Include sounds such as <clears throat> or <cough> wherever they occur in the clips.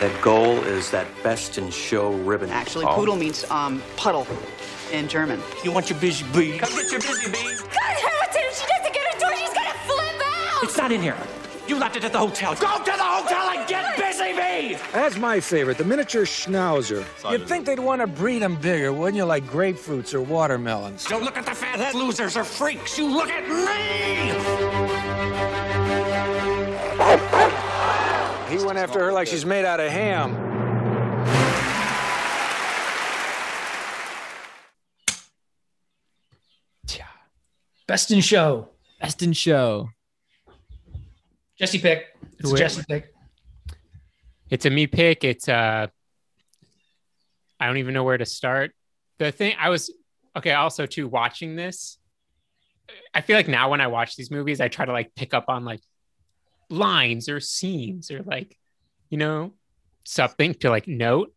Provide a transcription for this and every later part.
That goal is that best in show ribbon. Actually, Oh. poodle means um, puddle in German. You want your busy bee? Come get your busy bee. God, Hamilton, if she doesn't get a door, she's gonna flip out! It's not in here. You left it at the hotel. Go to the hotel and get busy bee. That's my favorite, the miniature schnauzer. You'd think they'd want to breed them bigger, wouldn't you, like grapefruits or watermelons? Don't look at the fat losers or freaks. You look at me. He went after her like she's made out of ham. Best in show. Best in show. Jesse pick. It's a Who- Jesse pick. It's a me pick. It's uh I don't even know where to start. The thing I was okay, also too watching this. I feel like now when I watch these movies, I try to like pick up on like lines or scenes or like, you know, something to like note.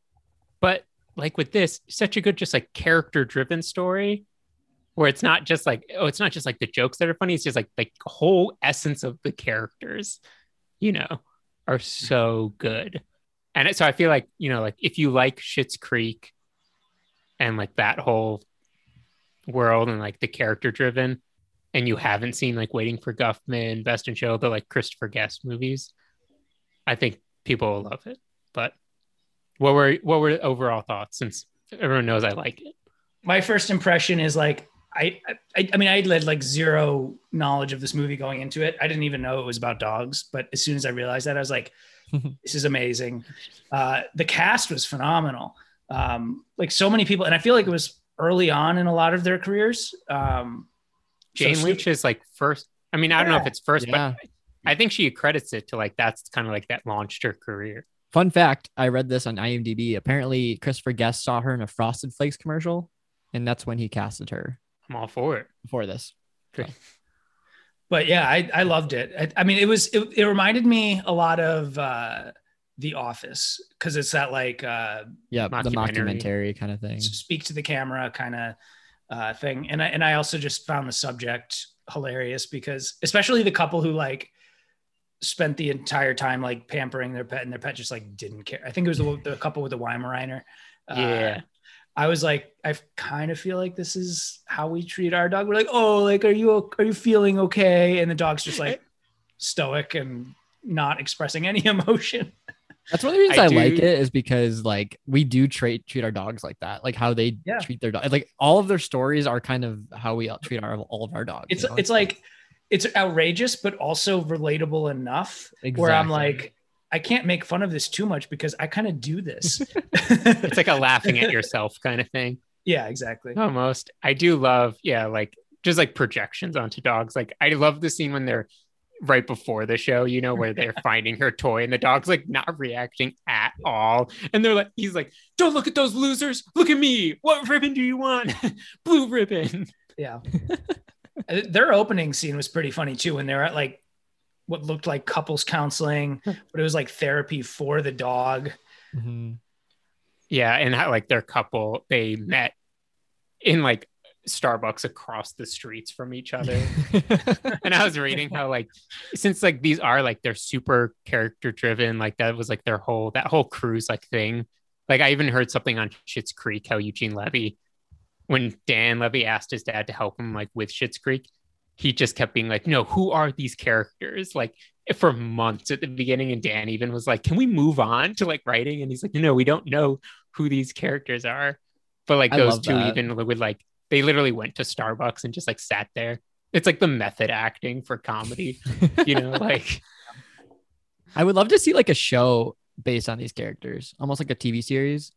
But like with this, such a good just like character driven story where it's not just like, oh, it's not just like the jokes that are funny, it's just like the whole essence of the characters, you know, are so good. And so I feel like, you know, like if you like Schitt's Creek and like that whole world and like the character driven, and you haven't seen like Waiting for Guffman, Best in Show, the like Christopher Guest movies, I think people will love it. But what were what were overall thoughts since everyone knows I like it? My first impression is like I, I I mean I had like zero knowledge of this movie going into it. I didn't even know it was about dogs, but as soon as I realized that, I was like, <laughs> this is amazing. Uh, the cast was phenomenal. Um, like so many people, and I feel like it was early on in a lot of their careers. Um, Jane Snoop- Leach is like first. I mean, I don't know if it's first, Yeah. but I think she credits it to like that's kind of like that launched her career. Fun fact: I read this on IMDb. Apparently, Christopher Guest saw her in a Frosted Flakes commercial, and that's when he casted her I'm all for it. for this. but yeah, I, I loved it. I, I mean, it was it, it reminded me a lot of uh, The Office because it's that like uh, Yeah, the Mockumentary. mockumentary kind of thing. speak to the camera kind of uh, thing. And I and I also just found the subject hilarious because especially the couple who like spent the entire time like pampering their pet and their pet just like didn't care. I think it was the, <laughs> the couple with the Weimaraner. Uh, Yeah. I was like, I kind of feel like this is how we treat our dog. We're like, oh, like, are you are you feeling okay? And the dog's just like <laughs> stoic and not expressing any <laughs> emotion. That's one of the reasons I I, like it is because like we do treat treat our dogs like that, like how they Yeah. treat their dog. Like all of their stories are kind of how we treat our all of our dogs. It's you know? it's like it's outrageous, but also relatable enough where I'm like, I can't make fun of this too much because I kind of do this. <laughs> <laughs> It's like a laughing at yourself kind of thing. yeah, exactly. Almost. I do love, yeah, like just like projections onto dogs. Like I love the scene when they're right before the show, you know, where they're <laughs> finding her toy and the dog's like not reacting at all. And they're like, he's like, don't look at those losers. Look at me. What ribbon do you want? <laughs> Blue ribbon. Yeah. <laughs> Their opening scene was pretty funny too when they're at like what looked like couples counseling, but it was like therapy for the dog. Mhm. Yeah. And how like their couple, they met in like Starbucks across the streets from each <laughs> other. and I was reading how like since like these are like they're super character driven, like that was like their whole that whole cruise like thing. Like I even heard something on Schitt's Creek how Eugene Levy, when Dan Levy asked his dad to help him like with Schitt's Creek, he just kept being like, "No, who are these characters?" Like for months at the beginning, and Dan even was like, "Can we move on to like writing?" And he's like, "No, we don't know who these characters are." But like I those two that. even would like they literally went to Starbucks and just like sat there. It's like the method acting for comedy, <laughs> you know, like <laughs> I would love to see like a show based on these characters, almost like a TV series.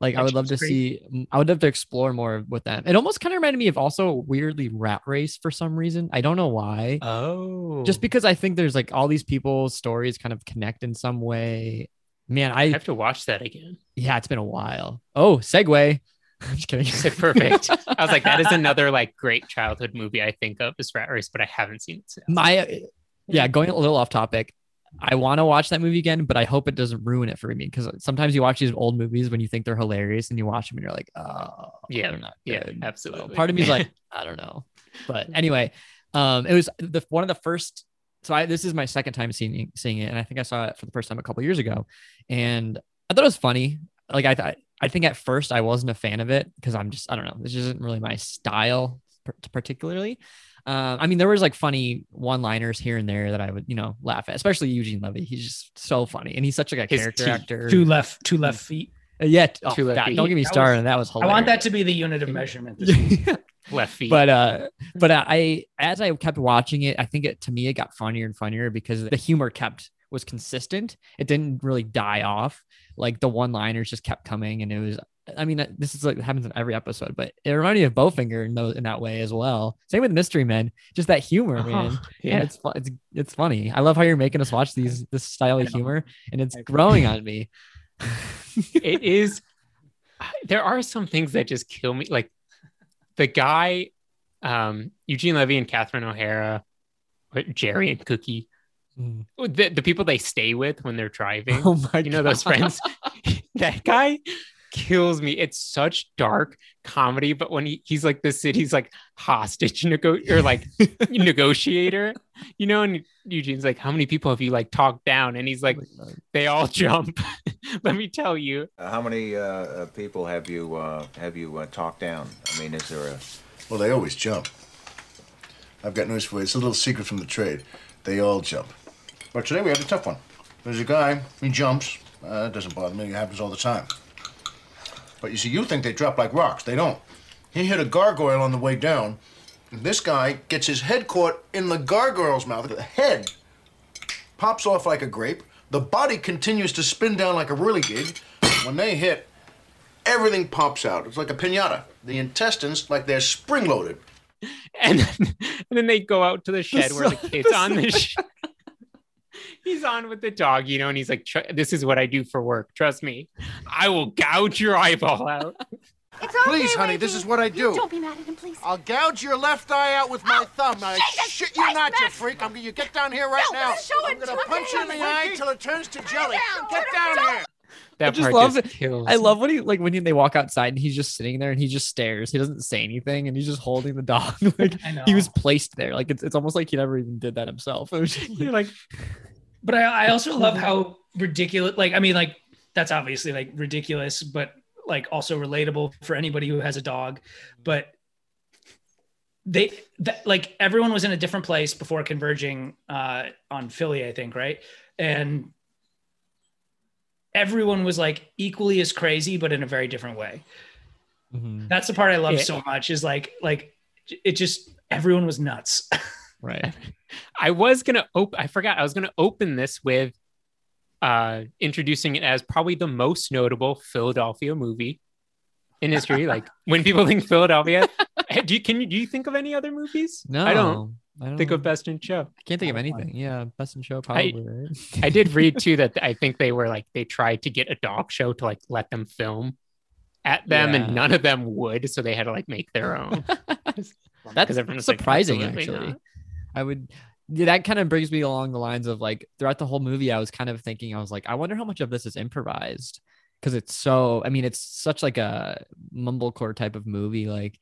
Like I would love to Schitt's see. Mm, I would love to explore more with them. It almost kind of reminded me of also weirdly Rat Race for some reason. I don't know why. oh, Just because I think there's like all these people's stories kind of connect in some way. Man, I I have to watch that again. yeah, it's been a while. Oh, segue. <laughs> I'm just kidding. Perfect. I was like, that is another like great childhood movie I think of is Rat Race, but I haven't seen it since. My yeah, going a little off topic. I want to watch that movie again, but I hope it doesn't ruin it for me because sometimes you watch these old movies when you think they're hilarious and you watch them and you're like, oh, Yeah, they're not yeah, absolutely. So part of me is like, <laughs> I don't know, but anyway, um, it was the one of the first so I this is my second time seeing seeing it, and I think I saw it for the first time a couple years ago, and I thought it was funny. Like I thought, I think at first I wasn't a fan of it because I'm just I don't know, this isn't really my style par- particularly. Um, I mean, there was like funny one-liners here and there that I would, you know, laugh at, especially Eugene Levy. He's just so funny, and he's such like a His character teeth. actor. Two left, two left feet. Uh, yeah, oh, Two God, feet. don't get me That started. was- that was hilarious. I want that to be the unit of measurement. This. <laughs> Left feet. but uh but i as i kept watching it i think it to me it got funnier and funnier because the humor kept was consistent it didn't really die off. Like the one liners just kept coming and it was i mean this is like happens in every episode but it reminded me of bowfinger in, those, in that way as well. Same with mystery men just that humor man Uh-huh. yeah yeah. it's it's it's funny. I love how you're making us watch these <laughs> this style of humor and it's growing on me. <laughs> It is there are some things that just kill me like the guy um eugene levy and catherine o'hara jerry and cookie Mm. the, the people they stay with when they're driving <laughs> oh my you know those friends <laughs> that guy kills me it's such dark comedy but when he, he's like the city's like hostage nego- or like <laughs> negotiator you know and eugene's like how many people have you like talked down and he's like they all jump let me tell you Uh, How many uh, uh, people have you uh, have you uh, talked down? I mean, is there a Well, they always jump. I've got news for you. It's a little secret from the trade. They all jump. But today we had a tough one. There's a guy, he jumps. Uh, it doesn't bother me, it happens all the time. But you see, you think they drop like rocks. They don't. He hit a gargoyle on the way down. And this guy gets his head caught in the gargoyle's mouth. The head pops off like a grape. The body continues to spin down like a whirligig. When they hit, everything pops out. It's like a pinata. The intestines, like they're spring loaded. and then, and then they go out to the shed where the kid's on the sh- he's on with the dog you know and he's like this is what i do for work trust me i will gouge your eyeball out <laughs> It's okay, Please, honey, this is what I do. Don't be mad at him, please. I'll gouge your left eye out with my oh, thumb. I Jesus shit you Christ, not, you freak. I'm gonna you get down here right No, now. show I'm gonna punch you in the eye till it turns to jelly. down, Get down here. that just part love just it. kills I love when he like when they walk outside and he's just sitting there and he just stares. He doesn't say anything and he's just holding the dog. <laughs> like I know. he was placed there. Like it's, it's almost like he never even did that himself. <laughs> It was just You're like But I, I also love how ridiculous. Like, I mean, like that's obviously like ridiculous, but like also relatable for anybody who has a dog. But they that, like everyone was in a different place before converging uh, on Philly, I think, right? And everyone was like equally as crazy, but in a very different way. Mhm. That's the part I love Yeah. so much. Is like like it just everyone was nuts. <laughs> right. <laughs> i was gonna open i forgot i was gonna open this with uh introducing it as probably the most notable philadelphia movie in history <laughs> like when people think philadelphia do you can you do you think of any other movies No, i don't I don't think of best in show I can't think of anything. Yeah, best in show probably. right? I did <laughs> read too that I think they were like they tried to get a dog show to like let them film at them, Yeah. and none of them would, so they had to like make their own. That's everyone's like, surprising, actually. not." I would. Yeah, that kind of brings me along the lines of like throughout the whole movie, I was kind of thinking, I was like, I wonder how much of this is improvised because it's so. I mean, it's such like a mumblecore type of movie. Like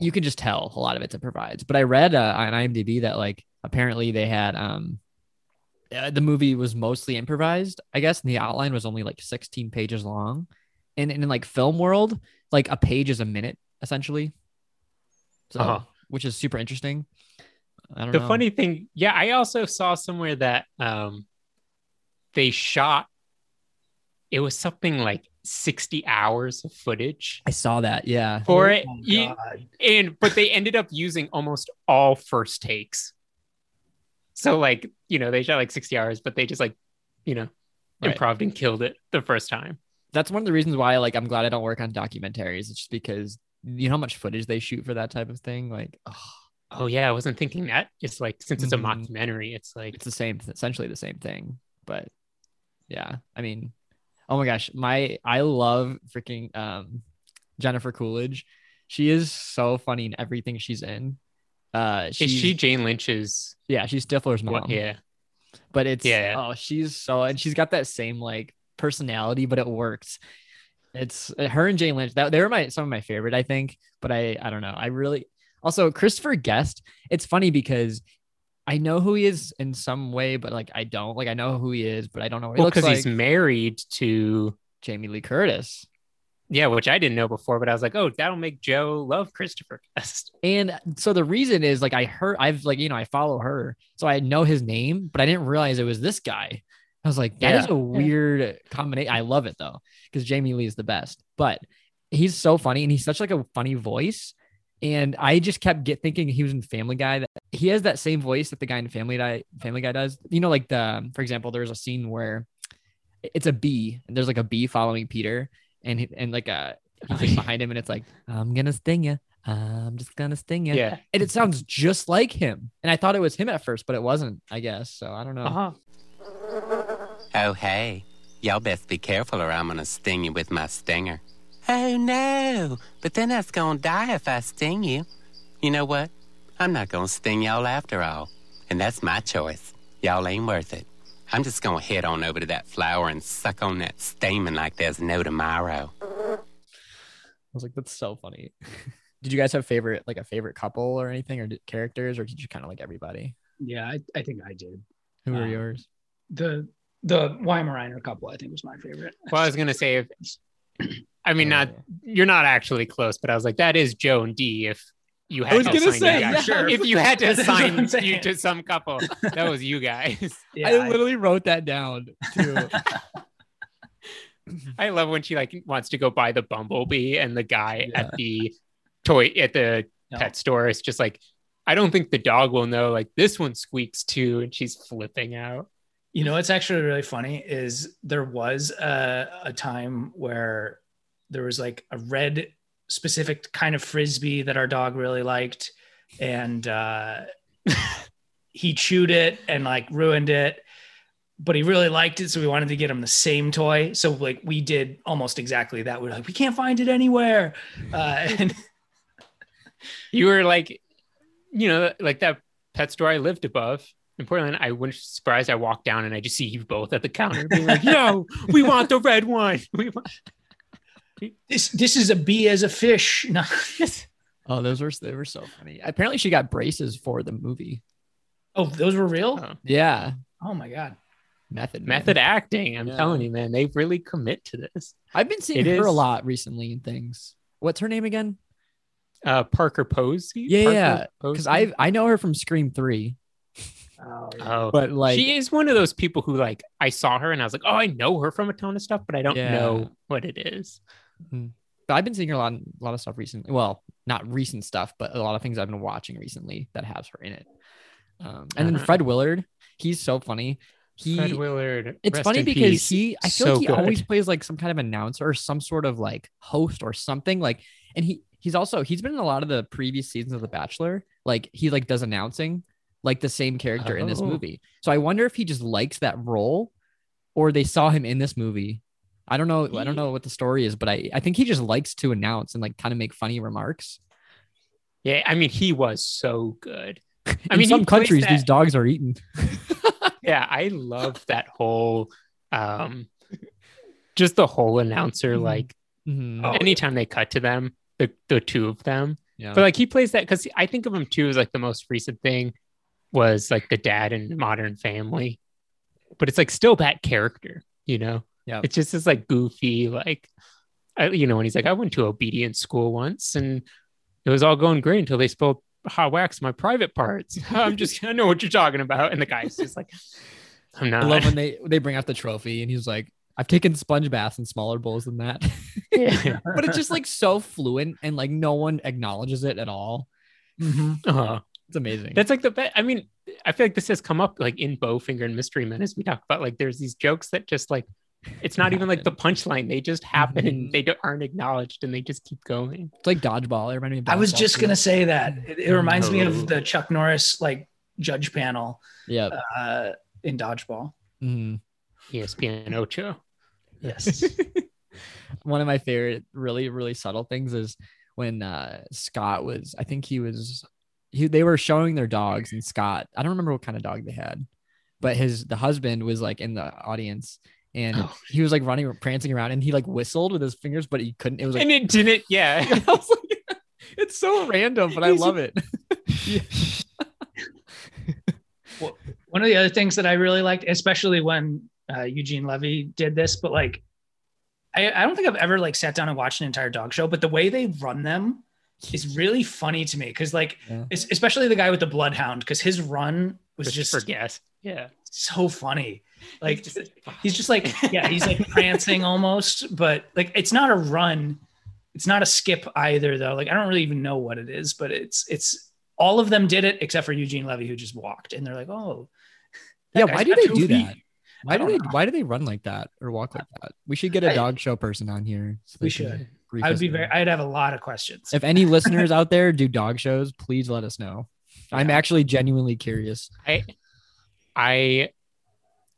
you can just tell a lot of it's improvised. But I read uh, on IMDb that like apparently they had um uh, the movie was mostly improvised, I guess, and the outline was only like 16 pages long. And, and in like film world, like a page is a minute essentially. So, Uh-huh. which is super interesting. I don't The know. funny thing, yeah, I also saw somewhere that um they shot it was something like 60 hours of footage I saw that. Yeah. for it. Oh, You- God. and but they ended up using almost all first takes. So like, you know, they shot like 60 hours, but they just like, you know, Right. improved and killed it the first time. That's one of the reasons why like I'm glad I don't work on documentaries. It's just because you know how much footage they shoot for that type of thing. Like, oh, Oh yeah, I wasn't thinking that. It's like since it's a Mhm. mockumentary, it's like it's the same, essentially the same thing. But yeah, I mean, oh my gosh, my I love freaking um Jennifer Coolidge. She is so funny in everything she's in. Uh, is she Jane Lynch's Yeah, she's Stifler's mom. what yeah. but it's Yeah. oh she's so and she's got that same like personality but it works it's her and jane lynch that they were my some of my favorite i think but i i don't know i really also christopher guest it's funny because I know who he is in some way, but like I don't. Like I know who he is, but I don't know. What he Well, looks because he's married to Jamie Lee Curtis. yeah, which I didn't know before, but I was like, oh, that'll make Joe love Christopher Guest. <laughs> And so the reason is like I heard I've like you know I follow her, so I know his name, but I didn't realize it was this guy. I was like, that is Yeah. a weird combination. I love it though because Jamie Lee is the best, but he's so funny and he's such like a funny voice. And I just kept get thinking he was in Family Guy. That he has that same voice that the guy in Family Guy Family Guy does. You know, like the for example, there's a scene where it's a bee and there's like a bee following Peter and he- and like a he's like behind him and it's like I'm gonna sting you. I'm just gonna sting you. Yeah. And it sounds just like him. And I thought it was him at first, but it wasn't, I guess. So I don't know. Uh-huh. Oh, hey. Y'all best be careful or I'm gonna sting you with my stinger. Oh, no. But then that's gonna die if I sting you. You know what? I'm not gonna sting y'all after all. And that's my choice. Y'all ain't worth it. I'm just gonna head on over to that flower and suck on that stamen like there's no tomorrow. I was like, that's so funny. <laughs> did you guys have favorite like a favorite couple or anything or did, characters or did you kind of like everybody? Yeah, I, I think I did. Who were Um, yours? The the Weimaraner couple, I think, was my favorite. Well, I was gonna say, if, I mean, not you're not actually close, but I was like, that is Joe and D. If you had I was to gonna assign say, you yeah. Sure. if you had to That's what I'm assign you to some couple, that was you guys. <laughs> Yeah, I I- literally wrote that down too. <laughs> I love when she like wants to go buy the bumblebee, and the guy Yeah. at the toy at the No. pet store is just like, I don't think the dog will know. Like this one squeaks too, and she's flipping out. You know what's actually really funny is there was a, a time where there was like a red specific kind of frisbee that our dog really liked, and uh, <laughs> he chewed it and like ruined it. But he really liked it, so we wanted to get him the same toy. So like we did almost exactly that. We are like, we can't find it anywhere, uh, <laughs> and You were like, you know, like that pet store I lived above in Portland. I wouldn't be surprised. I walked down and I just see you both at the counter being like, "No, we want the red one." <laughs> We want- this this is a bee as a fish. <laughs> No. oh, those were they were so funny. Apparently she got braces for the movie. Oh, those were real. Oh. Yeah. Oh my god. Method. man. Method acting. I'm Yeah. telling you, man, they really commit to this. I've been seeing It her a lot recently in things. What's her name again? Uh, Parker Posey. Yeah, Parker yeah. Because I I know her from Scream Three, <laughs> Oh, Oh, but like she is one of those people who like I saw her and I was like, oh, I know her from a ton of stuff, but I don't Yeah. know what it is. But I've been seeing her a lot, a lot of stuff recently. Well, not recent stuff, but a lot of things I've been watching recently that has her in it. Um, and then Uh-huh. Fred Willard, he's so funny. He, Fred Willard. it's funny because peace. he, I feel So like he good. always plays like some kind of announcer or some sort of like host or something. Like, and he, he's also he's been in a lot of the previous seasons of The Bachelor. Like he like does announcing, like the same character in this Oh. movie. So I wonder if he just likes that role, or they saw him in this movie. I don't know. I don't know what the story is, but I, I think he just likes to announce and like kind of make funny remarks. Yeah, I mean, he was so good. <laughs> I in mean, some countries, that- these dogs are eaten. <laughs> yeah, I love that whole, um, just the whole announcer. Mhm. Like, Mhm. Oh, anytime they cut to them, the the two of them, Yeah. but like he plays that because I think of him too as like the most recent thing was like the dad in Modern Family, but it's like still that character, you know. Yeah. It's just this like goofy, like, I, you know, when he's like, I went to obedience school once and it was all going great until they spilled hot wax my private parts. <laughs> I'm just, I know what you're talking about. And the guy's just like, I'm not. I love when they they bring out the trophy and he's like, I've taken sponge baths in smaller bowls than that. <laughs> Yeah. but it's just like so fluent and like no one acknowledges it at all. Uh-huh. It's amazing. That's like the best. I mean, I feel like this has come up like in Bowfinger and Mystery Men as we talk about like there's these jokes that just like it's not even like the punchline; they just happen and they don't, aren't acknowledged and they just keep going. It's like dodgeball. It reminded me of I was just too. gonna say that. It, it reminds me of the Chuck Norris like judge panel Yeah. uh, in dodgeball. Mhm. ESPN Ocho. Yes. <laughs> One of my favorite, really, really subtle things is when uh, Scott was. I think he was. He, they were showing their dogs, and Scott. I don't remember what kind of dog they had, but his the husband was like in the audience, and Oh. he was like running, prancing around, and he like whistled with his fingers, but he couldn't. It was like and it didn't. <laughs> Yeah. Like, <laughs> it's so random, but I He's- love it. <laughs> One of the other things that I really liked, especially when uh, Eugene Levy did this, but like, I, I don't think I've ever like sat down and watched an entire dog show, but the way they run them is really funny to me because like, Yeah. especially the guy with the bloodhound, because his run was just forget. Yeah. so funny. Like he's just like yeah, he's like prancing <laughs> almost, but like it's not a run. It's not a skip either though. Like I don't really even know what it is, but it's it's all of them did it except for Eugene Levy who just walked and they're like, "Oh." Yeah, why do they do feet." that? Why do they know. why do they run like that or walk like that? We should get a dog show person on here. so We they can should. Brief I would be very I'd have a lot of questions. If any listeners out there do dog shows, please let us know. I'm actually genuinely curious. I, I,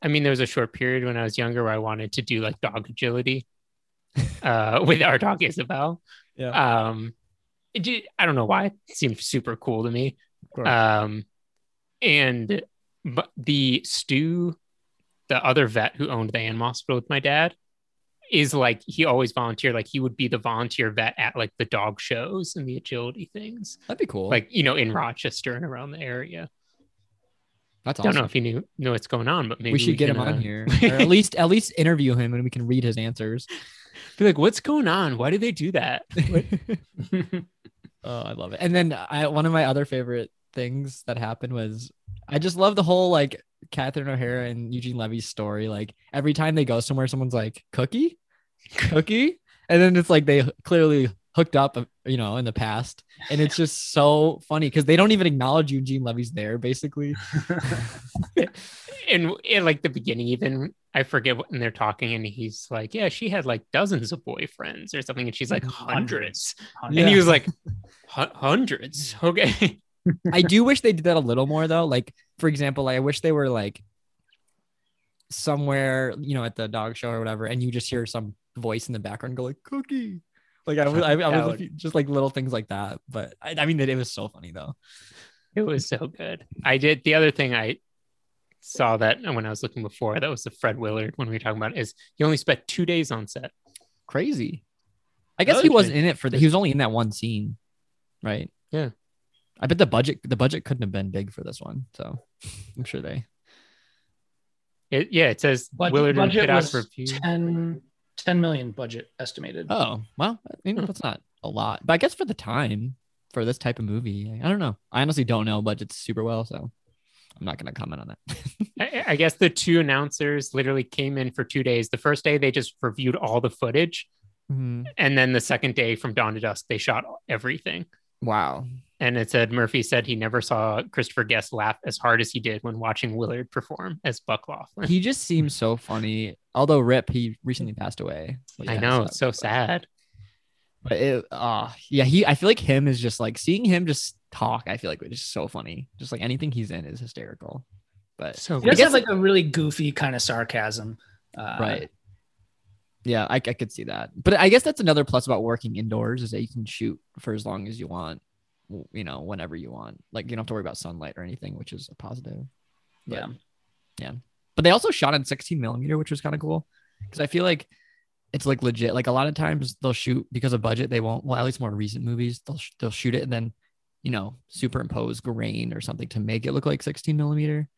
I mean, there was a short period when I was younger where I wanted to do like dog agility, <laughs> uh, with our dog Isabel. Yeah. Um, it did, I don't know why it seemed super cool to me. Um, and but the Stu, the other vet who owned the animal hospital with my dad, is like he always volunteered. Like he would be the volunteer vet at like the dog shows and the agility things. That'd be cool. Like you know, in Rochester and around the area. That's I don't know if he knew know what's going on, but maybe we should get can, him on uh, here, <laughs> or at least at least interview him, and we can read his answers. <laughs> be like, "What's going on? Why do they do that?" <laughs> Oh, I love it. And then I one of my other favorite things that happened was I just love the whole like Catherine O'Hara and Eugene Levy's story. Like every time they go somewhere, someone's like, cookie, cookie. And then it's like they clearly hooked up, you know, in the past. And it's just so funny because they don't even acknowledge Eugene Levy's there, basically. <laughs> and in like the beginning, even I forget when they're talking, and he's like, "Yeah, she had like dozens of boyfriends or something," and she's like, <laughs> hundreds. And he was like, "Hu- hundreds. Okay. <laughs> I do wish they did that a little more though. Like, for example, I wish they were like somewhere, you know, at the dog show or whatever, and you just hear some voice in the background go like cookie. Like I was, I, I That was few- just like little things like that. But I, I mean, it, it was so funny though. It was so good. I did the other thing I saw that when I was looking before, that was the Fred Willard when we were talking about it, is he only spent two days on set. Crazy. I guess he wasn't in it for the. He was only in that one scene, right? Yeah. I bet the budget the budget couldn't have been big for this one, so <laughs> I'm sure they. It, yeah, it says Budget, Willard and budget put out was for review. 10, 10 million budget estimated. Oh well, I mean that's not a lot, but I guess for the time for this type of movie, I don't know. I honestly don't know budgets super well, so I'm not gonna comment on that. <laughs> I, I guess the two announcers literally came in for two days. The first day they just reviewed all the footage, Mhm. and then the second day from dawn to dusk they shot everything. Wow. And it said Murphy said he never saw Christopher Guest laugh as hard as he did when watching Willard perform as Buck Laughlin. He just seems so funny. Although Rip, he recently passed away. But I yeah, know so- it's so sad. But it, uh, yeah, he. I feel like him is just like seeing him just talk. I feel like it's just so funny. Just like anything he's in is hysterical. But So He does have like a really goofy kind of sarcasm. Uh, right. Yeah, I, I could see that. But I guess that's another plus about working indoors is that you can shoot for as long as you want, w- you know, whenever you want. Like you don't have to worry about sunlight or anything, which is a positive. But, Yeah. Yeah. But they also shot in 16 millimeter, which was kind of cool. Because I feel like it's like legit. Like a lot of times they'll shoot because of budget, they won't. Well, at least more recent movies, they'll sh- they'll shoot it and then, you know, superimpose grain or something to make it look like 16 millimeter.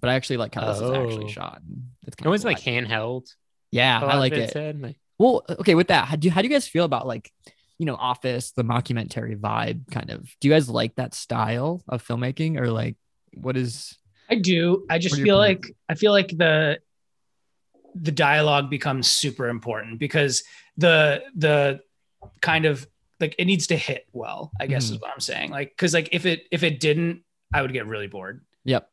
But I actually like how this is Oh. actually shot. and It's kinda was cool. like handheld. Yeah, I of like it. said. Like, Well, okay, with that, how do, how do you guys feel about like, you know, Office, the mockumentary vibe kind of? Do you guys like that style of filmmaking or like what is I do. I just What are your feel like I feel like the the dialogue becomes super important because the the kind of like it needs to hit well, I guess Mhm. is what I'm saying. Like cuz like if it if it didn't, I would get really bored. Yep.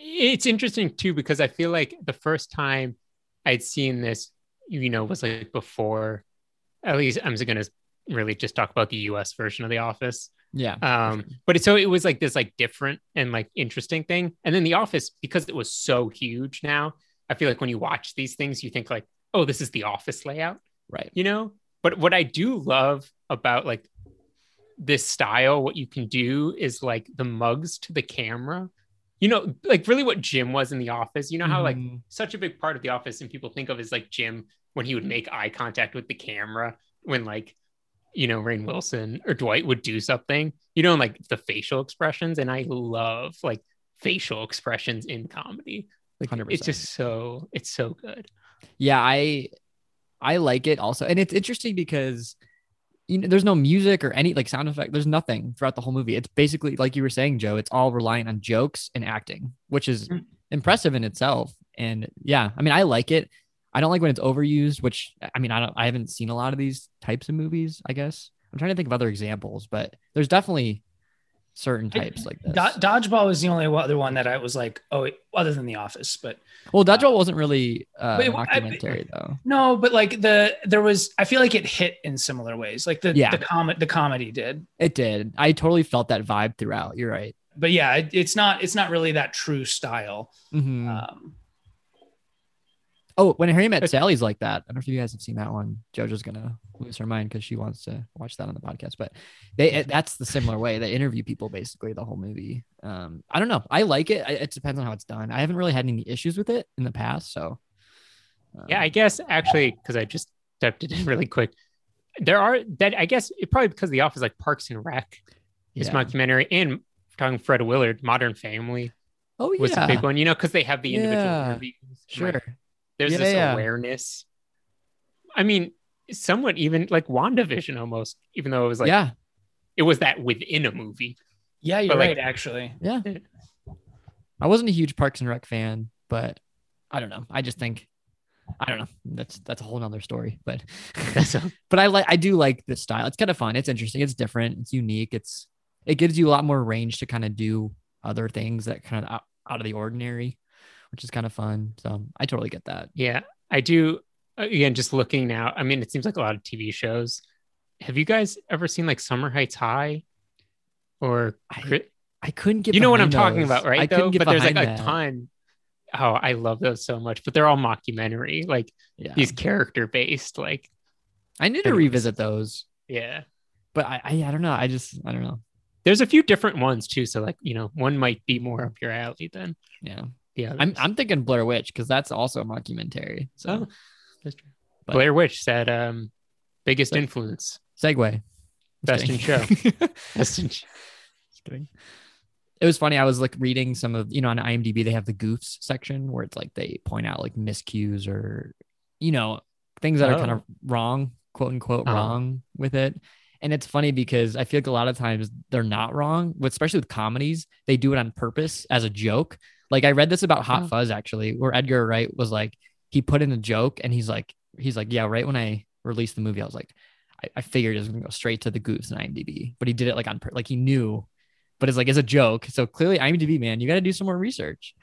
it's interesting too because I feel like the first time I'd seen this, you know, was like before. At least I'm going to really just talk about the U.S. version of The Office. Yeah. Um, but it, so it was like this like different and like interesting thing. And then The Office because it was so huge now. I feel like when you watch these things, you think like, oh, this is the Office layout, right? You know. But what I do love about like this style, what you can do is like the mugs to the camera. You know, like really what Jim was in the office. You know how like Mhm. such a big part of the office and people think of as like Jim when he would make eye contact with the camera when like you know Rainn Wilson or Dwight would do something. You know, and, like the facial expressions, and I love like facial expressions in comedy. Like 100%. it's just so it's so good. Yeah, I I like it also. And it's interesting because you know there's no music or any like sound effect. There's nothing throughout the whole movie. It's basically like you were saying, Joe, it's all reliant on jokes and acting, which is Mm. impressive in itself. And yeah, I mean, I like it. I don't like when it's overused, which I mean, I don't I haven't seen a lot of these types of movies, I guess. I'm trying to think of other examples, but there's definitely certain types like this. Do- Dodgeball was the only other one that I was like, oh, other than The Office, but well, Dodgeball wasn't really uh, Wait, a I- documentary though. no, but like the there was, I feel like it hit in similar ways, like the Yeah. the comet the comedy did, It did. I totally felt that vibe throughout. You're right. but yeah, it, it's not it's not really that true style. Mhm. Um, Oh, when Harry met Sally's like that. I don't know if you guys have seen that one. JoJo's gonna lose her mind because she wants to watch that on the podcast. But they it, that's the similar way they interview people basically the whole movie. Um, I don't know. I like it. I, it depends on how it's done. I haven't really had any issues with it in the past. So Yeah, I guess actually because I just stepped it in <laughs> really quick. There are that I guess it probably because the office like Parks and Rec, this Yeah. documentary, and talking Fred Willard, Modern Family oh yeah, was a big one. You know, because they have the individual Yeah, interviews. sure. Like, there's Yeah, this yeah. awareness. I mean, somewhat even like WandaVision almost, even though it was like yeah, it was that within a movie. yeah, you're But, like- right, actually. yeah. I wasn't a huge Parks and Rec fan, but I don't know. I just think I don't know. That's that's a whole nother story. But That's <laughs> but I like I do like this style. It's kind of fun. It's interesting. It's different. It's unique. It's it gives you a lot more range to kind of do other things that kind of out, out of the ordinary, which is kind of fun. So I totally get that. Yeah, I do. Uh, again, just looking now, I mean, it seems like a lot of TV shows. Have you guys ever seen like Summer Heights High? Or I- I couldn't get you know what I'm behind talking about, right? I though? couldn't get but there's like behind a ton. Oh, I love those so much, but they're all mockumentary, like Yeah. these character based. Like, I need to revisit those, yeah, but I, I I don't know. I just I don't know. there's a few different ones too. So, like, you know, one might be more up your alley than Yeah. The other. I'm I'm thinking Blair Witch because that's also a mockumentary. So Oh, that's true. But- Blair Witch said, um, biggest But- influence, segue. best in show, <laughs> best in show. Just kidding. It was funny. I was like reading some of, you know, on IMDb, they have the goofs section where it's like they point out like miscues or, you know, things that are kind Oh. of wrong, quote unquote, Uh-huh. wrong with it. And it's funny because I feel like a lot of times they're not wrong, but especially with comedies, they do it on purpose as a joke. Like I read this about Hot Oh. Fuzz actually, where Edgar Wright was like, he put in a joke and he's like, he's like, yeah, right when I released the movie, I was like, I, I figured it was gonna go straight to the goofs in IMDb, but he did it like on pur- like he knew, but it's like it's a joke. So clearly, IMDb man, you got to do some more research.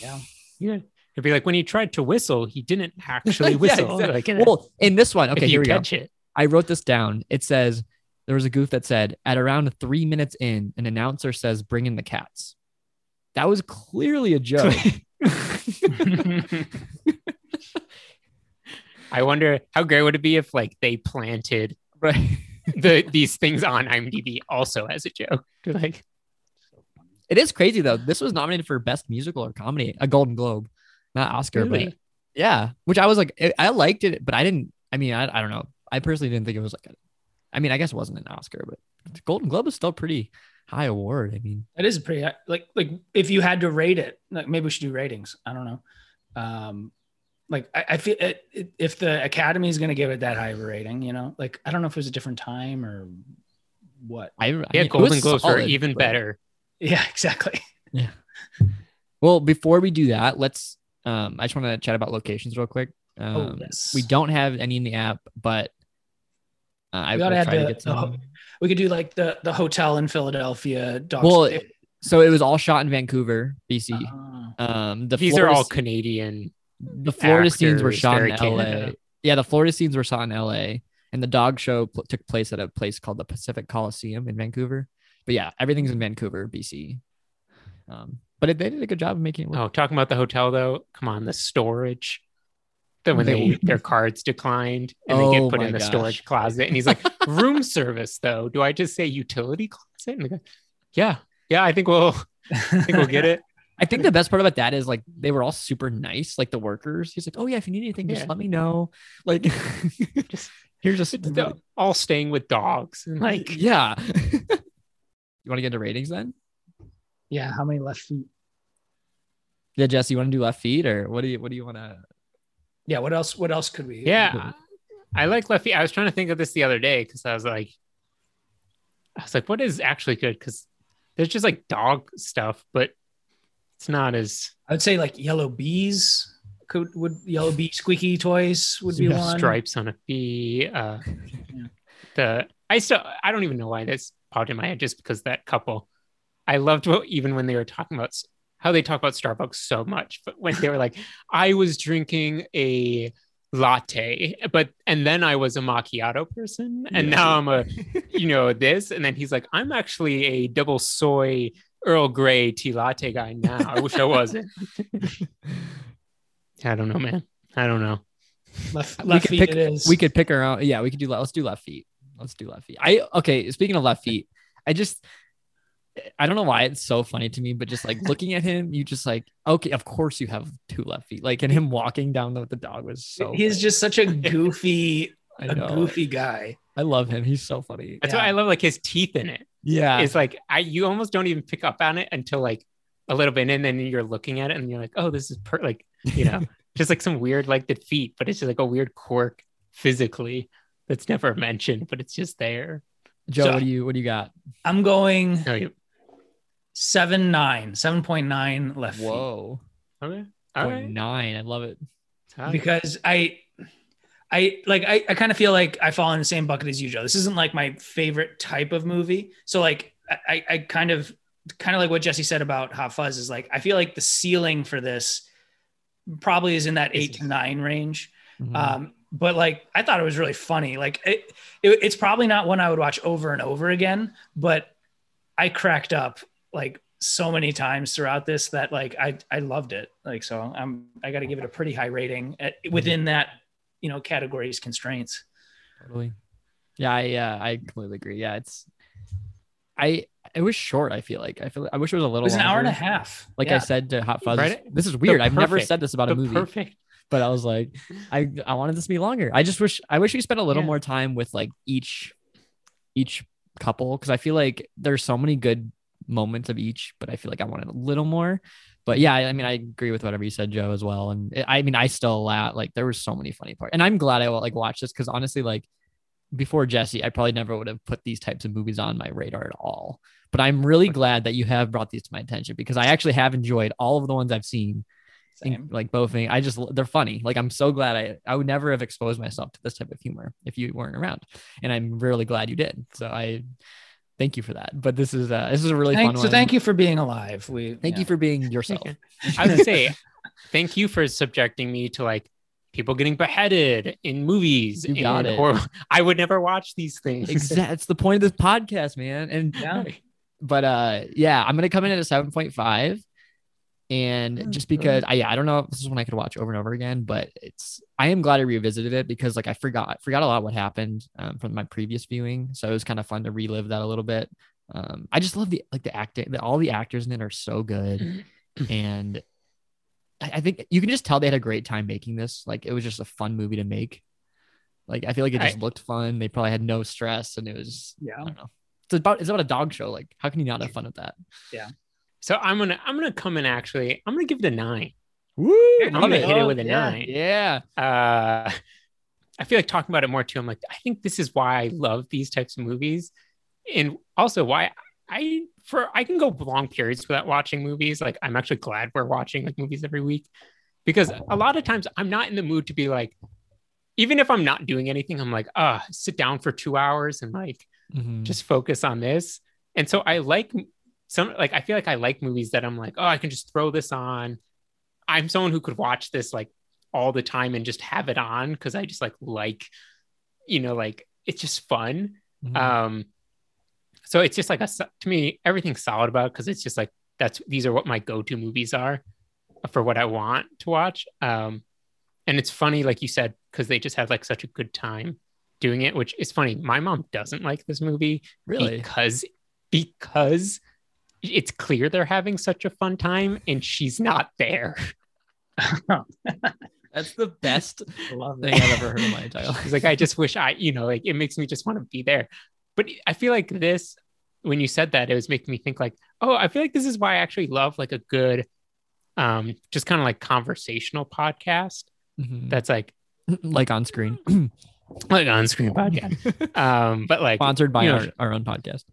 Yeah. <laughs> Yeah. It'd be like when he tried to whistle, he didn't actually <laughs> Yeah, whistle. exactly. Like, well, in this one, okay, here we go. it. I wrote this down. It says there was a goof that said at around three minutes in, an announcer says, "Bring in the cats." That was clearly a joke. <laughs> <laughs> I wonder how great would it be if like they planted right. <laughs> the these things on IMDb also as a joke. Like, It is crazy though. This was nominated for best musical or comedy, a Golden Globe, not Oscar, but yeah. Which I was like, I- I liked it, but I didn't. I mean, I, I don't know. I personally didn't think it was like. A, I mean, I guess it wasn't an Oscar, but the Golden Globe is still pretty high award. I mean, That is a pretty like like if you had to rate it, like maybe we should do ratings. I don't know. Um, like I, I feel it, it- if the Academy is going to give it that high of a rating, you know, like I don't know if it was a different time or what. I, I yeah, mean, it Golden Globes were solid, even but- better. Yeah, <laughs> exactly. Yeah. Well, before we do that, let's. Um, I just want to chat about locations real quick. Um, Oh, yes. We don't have any in the app, but uh, I We will gotta try add to get some. The- We could do like the the hotel in Philadelphia. Dogs. Well, so it was all shot in Vancouver, BC. Ah. Um, the These are all s- Canadian. the Florida scenes were shot very in LA. Yeah, the Florida scenes were shot in LA, and the dog show pl- took place at a place called the Pacific Coliseum in Vancouver. But yeah, everything's in Vancouver, BC. Um, but it, they did a good job of making it look. Oh, talking about the hotel though. Come on, the storage. Then when They- they, their cards declined and they Oh get put in the gosh. storage closet, and he's like, "Room <laughs> service though? Do I just say utility closet?" And they go, yeah, yeah, I think we'll, I think we'll get it. <laughs> I think the best part about that is like they were all super nice, like the workers. He's like, "Oh yeah, if you need anything, just Yeah. let me know." Like, <laughs> Just here's just They're all staying with dogs and like yeah. you want to get into ratings then? yeah, how many left feet? Yeah, Jesse, you want to do left feet or what do you what do you want to? Yeah. What else? What else could we? Yeah, I like Left Feet. I was trying to think of this the other day because I was like, I was like, what is actually good? Because there's just like dog stuff, but it's not as. I would say like yellow bees. Could would yellow bee squeaky toys would be one. stripes on a bee. Uh, <laughs> The I still I don't even know why this popped in my head just because that couple. I loved what even when they were talking about how they talk about Starbucks so much, but when they were like, <laughs> I was drinking a latte, but and then I was a macchiato person, and Yeah. now I'm a, <laughs> you know, this, and then he's like, I'm actually a double soy Earl Grey tea latte guy now. I wish I wasn't. <laughs> I don't know, man. I don't know. Left, we left could feet pick. it is. We could pick our own. Yeah, we could do. Let's do left feet. Let's do left feet. I okay. Speaking of left feet, I just. I don't know why it's so funny to me, but just like looking at him, you just like, okay, of course you have two left feet. Like, and him walking down with the dog was so. He's funny. just such a <laughs> goofy, I a know. goofy guy. I love him. He's so funny. That's why I love like his teeth in it. Yeah. It's like I you almost don't even pick up on it until like a little bit, and then you're looking at it and you're like, oh, this is per like you know, <laughs> just like some weird like the feet, but it's just like a weird quirk physically that's never mentioned, but it's just there. Joe, So- what do you what do you got? I'm going Oh, you seven nine, seven point nine left Whoa. okay. All Point right. nine. I love it. feet because I, I like I, I kind of feel like I fall in the same bucket as you, Joe. This isn't like my favorite type of movie. So like I, I kind of kind of like what Jesse said about Hot Fuzz is like I feel like the ceiling for this probably is in that eight to nine range. Mhm. Um, but like I thought it was really funny. Like it, it, it's probably not one I would watch over and over again, but I cracked up like so many times throughout this that like I I loved it. Like so I'm I got to give it a pretty high rating at, within that you know categories constraints. Totally. Yeah, I uh, I completely agree. Yeah, it's I it was short. I feel like I feel I wish it was a It little. was an hour and a half. Like Yeah. I said to Hot Fuzz, Right? this is weird. I've never said this about a movie, Perfect. but I was like, I I wanted this to be longer. I just wish I wish we spent a little Yeah. more time with like each each couple because I feel like there's so many good moments of each, but I feel like I wanted a little more. But yeah, I mean, I agree with whatever you said, Joe, as well. And it- I mean, I still laugh. Like there were so many funny parts, and I'm glad I like watched this because honestly, like before Jesse, I probably never would have put these types of movies on my radar at all. But I'm really glad that you have brought these to my attention because I actually have enjoyed all of the ones I've seen. in- like both. I just they're funny. Like I'm so glad I I would never have exposed myself to this type of humor if you weren't around. And I'm really glad you did. So I thank you for that. But this is uh this is a really Thank, fun so one. thank you for being alive. We Thank yeah. you for being <laughs> yourself. I was gonna say, <laughs> thank you for subjecting me to like people getting beheaded in movies. You got and it. horror- <laughs> I would never watch these things. Exactly. That's the point of this podcast, man. And Yeah. but uh yeah, I'm gonna come in at a 7.5. And just because I yeah, I don't know if this is one I could watch over and over again, but it's I am glad I revisited it because like I forgot forgot a lot what happened um, from my previous viewing. So it was kind of fun to relive that a little bit. Um, I just love the like the acting, the, all the actors in it are so good. <clears throat> and I, I think you can just tell they had a great time making this. Like it was just a fun movie to make. Like I feel like it just I- looked fun. They probably had no stress, and it was yeah. I Yeah. don't know. It's about it's about a dog show. Like how can you not have fun with that? So I'm gonna I'm gonna come in actually. I'm gonna give it a nine. Woo! I'm gonna hit it with a yeah. nine. Yeah. uh I feel like talking about it more too. I'm like, I think this is why I love these types of movies. And also why I for I can go long periods without watching movies. Like I'm actually glad we're watching like movies every week. Because a lot of times I'm not in the mood to be like, even if I'm not doing anything, I'm like, ah, sit down for two hours and like Mhm. just focus on this. And so I like some like I feel like I like movies that I'm like, oh, I can just throw this on. I'm someone who could watch this like all the time and just have it on because I just like like, you know, like it's just fun. Mhm. Um, so it's just like a to me everything's solid about because it's just like that's these are what my go-to movies are for what I want to watch. Um, and it's funny, like you said, because they just had like such a good time doing it. Which is funny. My mom doesn't like this movie really? because because it's clear they're having such a fun time and she's not there. <laughs> That's the best Love thing. I've ever heard in my entire life. It's like I just wish I, you know, like it makes me just want to be there. But I feel like this, when you said that, it was making me think like, oh, I feel like this is why I actually love like a good um, just kind of like conversational podcast. Mhm. That's like <laughs> like on screen, <clears throat> like on screen podcast. <laughs> um, but like sponsored by you know, our, our own podcast.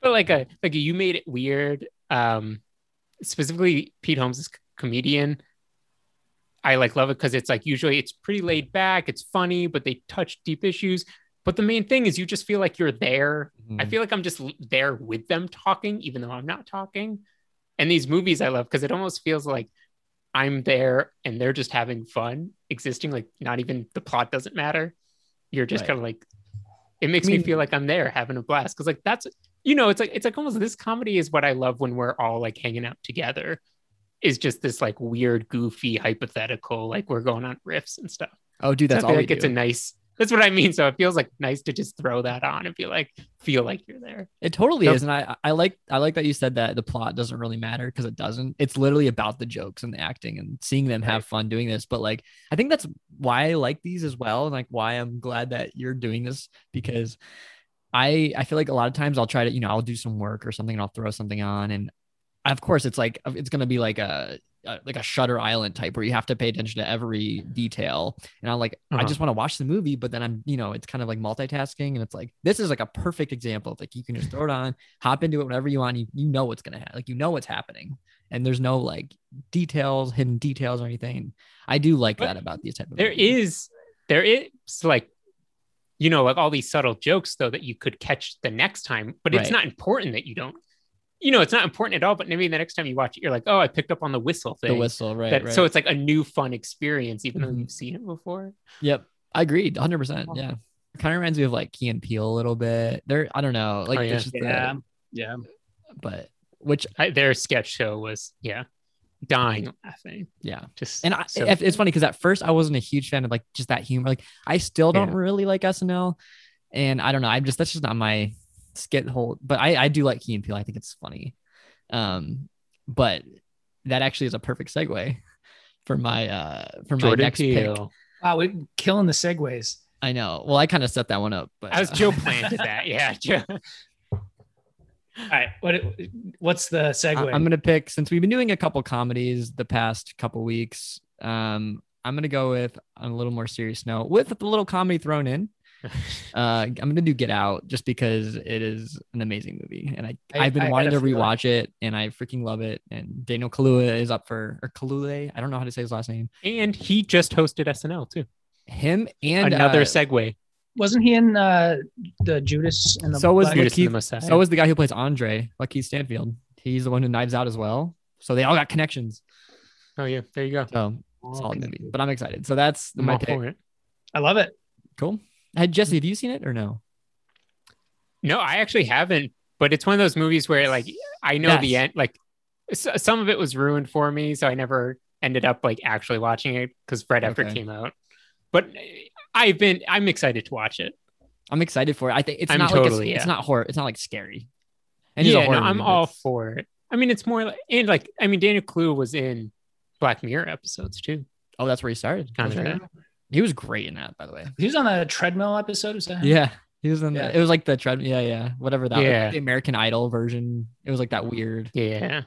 But like a like a, you made it weird. Um, specifically Pete Holmes comedian. I like love it because it's like usually it's pretty laid back, it's funny, but they touch deep issues. But the main thing is you just feel like you're there. I Mhm. feel like I'm just there with them talking, even though I'm not talking. And these movies I love because it almost feels like I'm there and they're just having fun, existing. Like not even the plot doesn't matter. You're just Right. kind of like it makes I me feel like I'm there having a blast. Cause like that's you know, it's like it's like almost this comedy is what I love when we're all like hanging out together. Is just this like weird, goofy, hypothetical, like we're going on riffs and stuff. Oh, dude, So that's I all like it's a nice that's what I mean. So it feels like nice to just throw that on and be like, feel like you're there. It totally So- is, and I I like I like that you said that the plot doesn't really matter because it doesn't. It's literally about the jokes and the acting and seeing them have fun doing this. But like, I think that's why I like these as well, and like why I'm glad that you're doing this because I I feel like a lot of times I'll try to you know I'll do some work or something and I'll throw something on. And of course it's like it's gonna be like a, a like a Shutter Island type where you have to pay attention to every detail. And I'm like I Uh-huh. just want to watch the movie but then I'm you know it's kind of like multitasking and it's like this is like a perfect example of like you can just throw it on hop into it whenever you want. You, you know what's gonna happen like you know what's happening. And there's no like details hidden details or anything. I do like But that about these type of There movies. is there is like you know, like all these subtle jokes though that you could catch the next time, but it's Right. not important that you don't. You know, it's not important at all. But maybe the next time you watch it, you're like, oh, I picked up on the whistle thing. the whistle right, That- right. So it's like a new fun experience, even though Mhm. you've seen it before. Yep. I agreed 100%. Yeah. Kind of reminds me of like Key and Peele a little bit. There, I don't know. Like, Oh, it's yeah. just the- Yeah. Yeah. but which, I, their sketch show was, yeah, dying laughing. yeah. Just And I, so- it's funny because at first I wasn't a huge fan of like just that humor. Like, I still don't Yeah. really like SNL. And I don't know. I'm just, that's just not my skit hole. But I, I do like Key and Peele. I think it's funny. Um, but that actually is a perfect segue for my, uh, for my Jordan next pick. Peele. Wow, we're killing the segues. I know. Well, I kind of set that one up, but As uh, Joe <laughs> planted that, yeah. Joe. All right, what what's the segue? I- I'm gonna pick since we've been doing a couple comedies the past couple weeks. Um, I'm gonna go with on a little more serious note with a little comedy thrown in. <laughs> Uh, I'm gonna do Get Out just because it is an amazing movie, and I, I- I've been I wanting a to feeling. rewatch it, and I freaking love it. And Daniel Kaluuya is up for or Kaluuya. I don't know how to say his last name. And he just hosted SNL too. Him and Another uh, segue. Wasn't he in uh, the Judas and the so was Black- Judas and the Messiah. so was the guy who plays Andre, LaKeith Stanfield. He's the one who knives out as well. So they all got connections. Oh yeah, there you go. So solid movie, but I'm excited. So that's I'm my all pick. it. I love it. Cool. Hey, Jesse, have you seen it or no? No, I actually haven't, but it's one of those movies where like I know the end. Like s- some of it was ruined for me, so I never ended up like actually watching it because right after it came out. But I've been I'm excited to watch it. I'm excited for it. I think it's I'm not like totally, it's, it's not horror. It's not like scary. And yeah, no, I'm all for it. I mean, it's more like and like I mean, Daniel Clue was in Black Mirror episodes too. Oh, that's where he started. Kind That's of. right. He was great in that, by the way. He was on the treadmill episode. Is that? Yeah, he was in. Yeah. The, it was like the treadmill. Yeah, yeah, whatever that. was. Yeah. the American Idol version. It was like that weird. Yeah.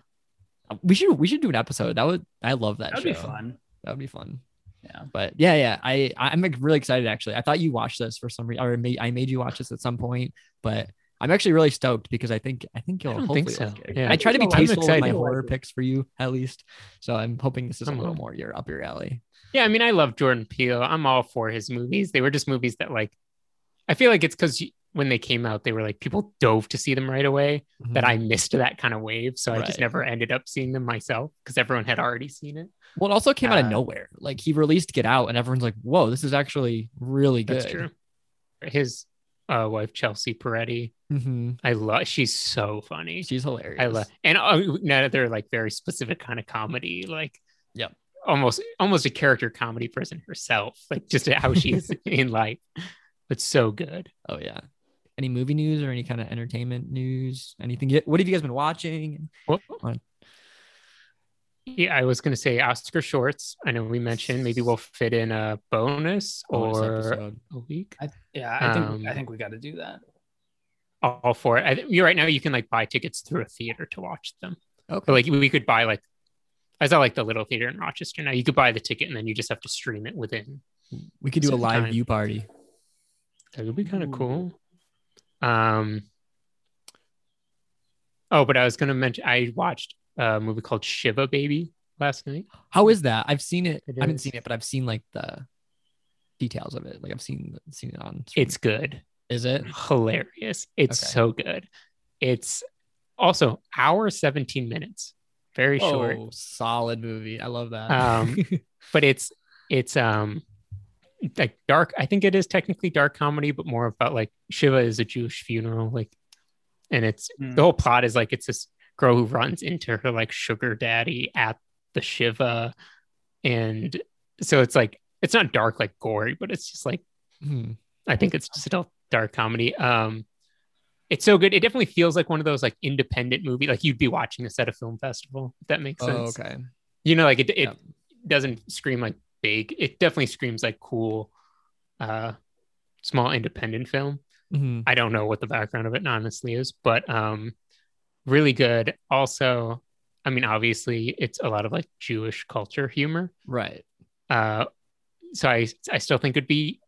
We should we should do an episode. That would I love that. That'd be fun. That would be fun. Yeah. But yeah, yeah, I I'm like really excited actually. I thought you watched this for some reason, or may, I made you watch this at some point, but I'm actually really stoked because I think I think you'll don't hopefully think so. like it. Yeah. I try to be tasteful with my horror picks for you at least, so I'm hoping this is a I'm little on. more your up your alley. Yeah, I mean, I love Jordan Peele. I'm all for his movies. They were just movies that, like, I feel like it's because when they came out, they were like people dove to see them right away. That I missed that kind of wave, so I just Mm-hmm. Never ended up seeing them myself because everyone had already seen it. Well, it also came out of Uh, nowhere. Like he released Get Out, and everyone's like, "Whoa, this is actually really good." That's true. His uh, wife Chelsea Peretti, hmm I love. She's so funny. She's hilarious. I love, and uh, another like very specific kind of comedy, like Yep. almost almost a character comedy person herself, like just how she is <laughs> in life. But so good. Oh yeah. Any movie news or any kind of entertainment news? Anything? yet? What have you guys been watching? What? Yeah, I was going to say Oscar shorts. I know we mentioned maybe we'll fit in a bonus Bonus or episode. a week. I, yeah, I think Um, I think we got to do that. All for it. I, think- you right now you can like buy tickets through a theater to watch them. Okay. But like we could buy like I saw like the little theater in Rochester. Now you could buy the ticket and then you just have to stream it within. We could do a live time. view party. That would be kind of cool. Um. Oh, but I was gonna mention I watched a movie called Shiva Baby last night. How is that? I've seen it. It I haven't seen it, but I've seen like the details of it. Like I've seen seen it on. screen. It's good. Is it? hilarious. It's Okay. so good. It's also hour 17 minutes. Very short. Oh, solid movie. I love that. Um, <laughs> but it's it's um like dark. I think it is technically dark comedy, but more about like Shiva is a Jewish funeral, like and it's Hmm. the whole plot is like it's this girl who runs into her like sugar daddy at the Shiva. And so it's like it's not dark like gory, but it's just like Hmm. I think it's just a dark comedy. Um, it's so good. It definitely feels like one of those like independent movie, like you'd be watching this at a film festival. If that makes Oh, sense. okay. You know, like it. It Yeah. doesn't scream like big. It definitely screams like cool, uh, small independent film. Mhm. I don't know what the background of it honestly is, but um, really good. Also, I mean, obviously, it's a lot of like Jewish culture humor. Right. Uh, so I I still think it'd be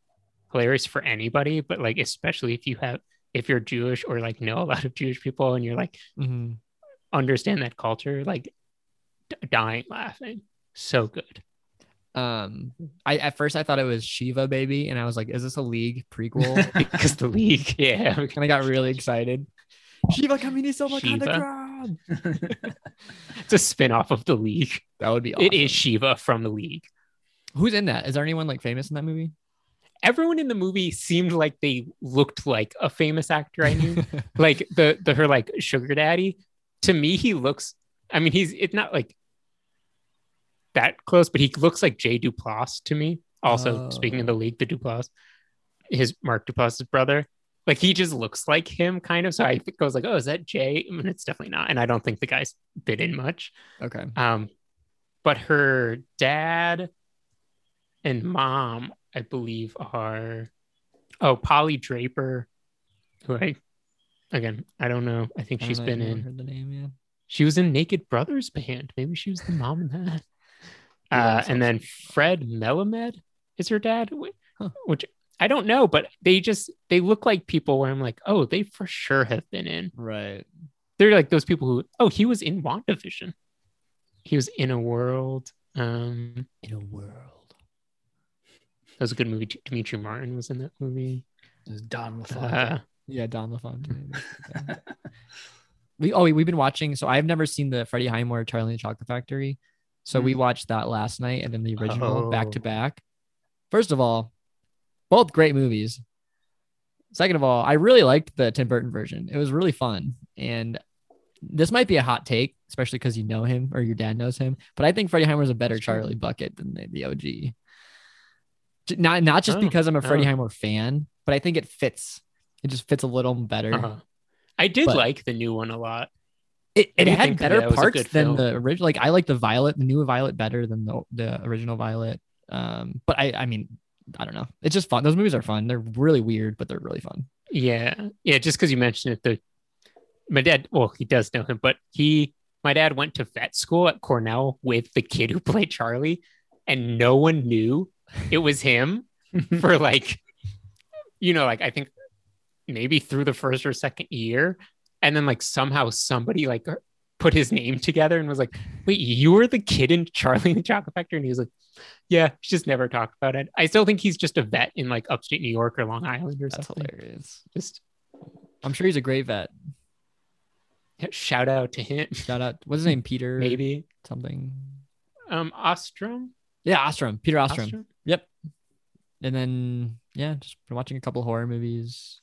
hilarious for anybody, but like especially if you have if you're Jewish or like know a lot of Jewish people and you're like hmm understand that culture, like d- dying laughing. So good. Um, I at first I thought it was Shiva Baby, and I was like, "Is this a League prequel?" <laughs> because the league, <laughs> yeah. <laughs> and I got really excited. Shivakamini my Shiva? ground. It's a spin-off of the league. That would be awesome. It is Shiva from the league. Who's in that? Is there anyone like famous in that movie? Everyone in the movie seemed like they looked like a famous actor I knew. like the the her like sugar daddy. To me, he looks. I mean, he's it's not like that close, but he looks like Jay Duplass to me. Also, speaking of the league, the Duplass, his Mark Duplass's brother. Like he just looks like him, kind of. So I think I was like, oh, is that Jay? I mean, it's definitely not. And I don't think the guy's been in much. Okay. Um, but her dad and mom, I believe, are oh Polly Draper, who I again I don't know. I think I she's been in. Heard the name, yeah. She was in Naked Brothers band. Maybe she was the mom in that. Uh, and then Fred Melamed is her dad, wh- which I don't know, but they just they look like people where I'm like, oh, they for sure have been in. Right. They're like those people who, oh, he was in WandaVision. He was in a world. Um, in a world. That was a good movie. Demetri Martin was in that movie. It was Don LaFontaine. Uh, Yeah, Don LaFontaine. <laughs> we oh we, we've been watching. So I've never seen the Freddie Highmore Charlie and the Chocolate Factory. So we Mm. watched that last night and then the original back to Oh. back. First of all, both great movies. Second of all, I really liked the Tim Burton version. It was really fun. And this might be a hot take, especially because you know him or your dad knows him. But I think Freddie Highmore is a better Charlie Bucket than the, the OG. Not not just Oh, because I'm a Freddie oh. Highmore fan, but I think it fits. It just fits a little better. uh-huh. I did But- like the new one a lot. It, it had better parts than film. the original. Like I like the Violet, the new Violet, better than the the original Violet. Um, but I I mean I don't know. It's just fun. Those movies are fun. They're really weird, but they're really fun. Yeah, yeah. Just because you mentioned it, the my dad. Well, he does know him, but he, my dad, went to vet school at Cornell with the kid who <laughs> played Charlie, and no one knew it was him <laughs> for like, you know, like I think maybe through the first or second year, and then like somehow somebody like put his name together and was like, "Wait, you were the kid in Charlie and the Chocolate Factory?" And he was like, "Yeah." He just never talked about it. I still think he's just a vet in like upstate New York or Long Island or something. That's something. hilarious. Just I'm sure he's a great vet. shout out to him. <laughs> Shout out. What's his name? Peter <laughs> Maybe something. um Ostrum. Yeah, Ostrum. Peter Ostrum. Ostrum? Yep. And then yeah, just been watching a couple horror movies.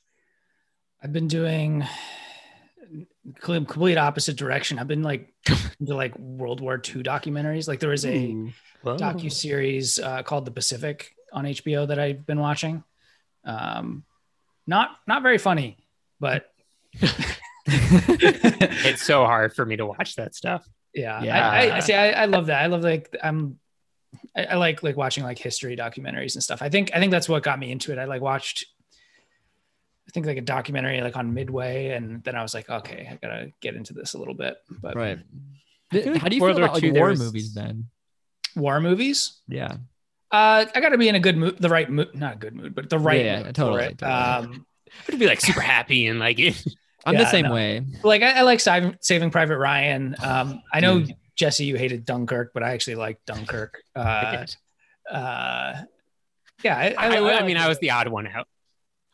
I've been doing com- complete opposite direction. I've been like <laughs> into like World War II documentaries. Like there was a Ooh. Docu series uh, called The Pacific on HBO that I've been watching. Um, not not very funny, but <laughs> it's so hard for me to watch that stuff. yeah, Yeah. I, I, I see. I, I love that. I love like I'm. I, I like like watching like history documentaries and stuff. I think I think that's what got me into it. I like watched. I think like a documentary like on Midway, and then I was like, okay, I gotta get into this a little bit. But Right. Th- like How do you World feel about like war was- movies then? War movies. Yeah. Uh, I got to be in a good mood, the right mood, not a good mood, but the right Yeah, mood totally, for it. totally. Um, Would be like super happy and like <laughs> I'm Yeah, the same no. way. like I, I like Saving, Saving Private Ryan. Um, I know Jesse, you hated Dunkirk, but I actually like Dunkirk. <laughs> Uh, uh, yeah, I, I, I, like mean, it. I was the odd one out.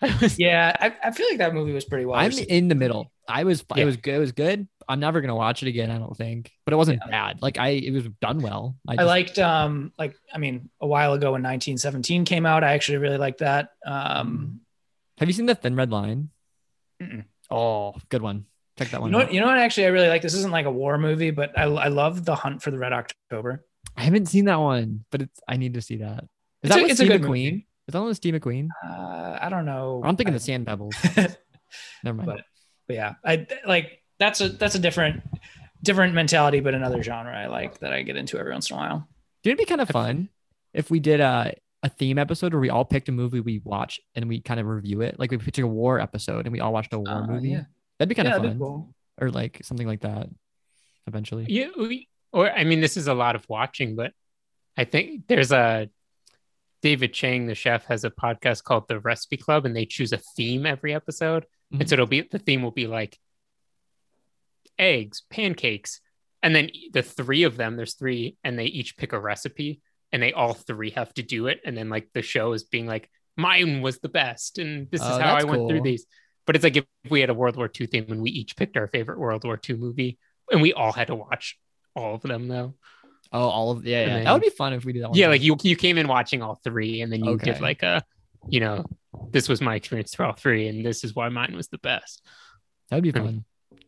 <laughs> Yeah, I, I feel like that movie was pretty well. I'm in the middle. I was Yeah. it was good. It was good. I'm never gonna watch it again. I don't think, but it wasn't bad. Like I, it was done well. I, I liked um like I mean a while ago when 1917 came out, I actually really liked that. Um, Have you seen the Thin Red Line? Mm-mm. Oh, good one. Check that you one. know, out. you know what? Actually, I really like. This isn't like a war movie, but I I love the Hunt for the Red October. I haven't seen that one, but it's I need to see that. Is It's that a- it's a good McQueen? movie. Is that one with Steve McQueen? Uh, I don't know. Or I'm thinking I- the Sand Pebbles. <laughs> Never mind. but but yeah, I like that's a that's a different different mentality, but another genre I like that I get into every once in a while. Dude, it'd be kind of fun if we did a a theme episode where we all picked a movie we watch and we kind of review it. Like we picked a war episode and we all watched a war Uh, movie. yeah. That'd be kind Yeah, of fun. cool. Or like something like that eventually. Yeah, we, or I mean, this is a lot of watching, but I think there's a David Chang, the chef, has a podcast called The Recipe Club, and they choose a theme every episode, Mhm. and so it'll be the theme will be like eggs, pancakes, and then the three of them. There's three, and they each pick a recipe, and they all three have to do it, and then like the show is being like, mine was the best, and this is Oh, how I went through these. But it's like if we had a World War II theme and we each picked our favorite World War II movie, and we all had to watch all of them though. Oh, all of yeah, yeah. then- that would be fun if we did that one. Yeah, time. like you you came in watching all three, and then you give Okay. like a, you know, this was my experience for all three, and this is why mine was the best. that'd be I mean, fun.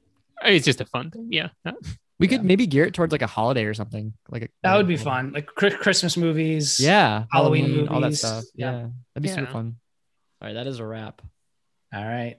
It's just a fun thing. Yeah. <laughs> We could maybe gear it towards like a holiday or something. Like a, That would be fun, like Christmas movies. Yeah, Halloween all that stuff. Yeah. Yeah, that'd be super fun. All right, that is a wrap. All right.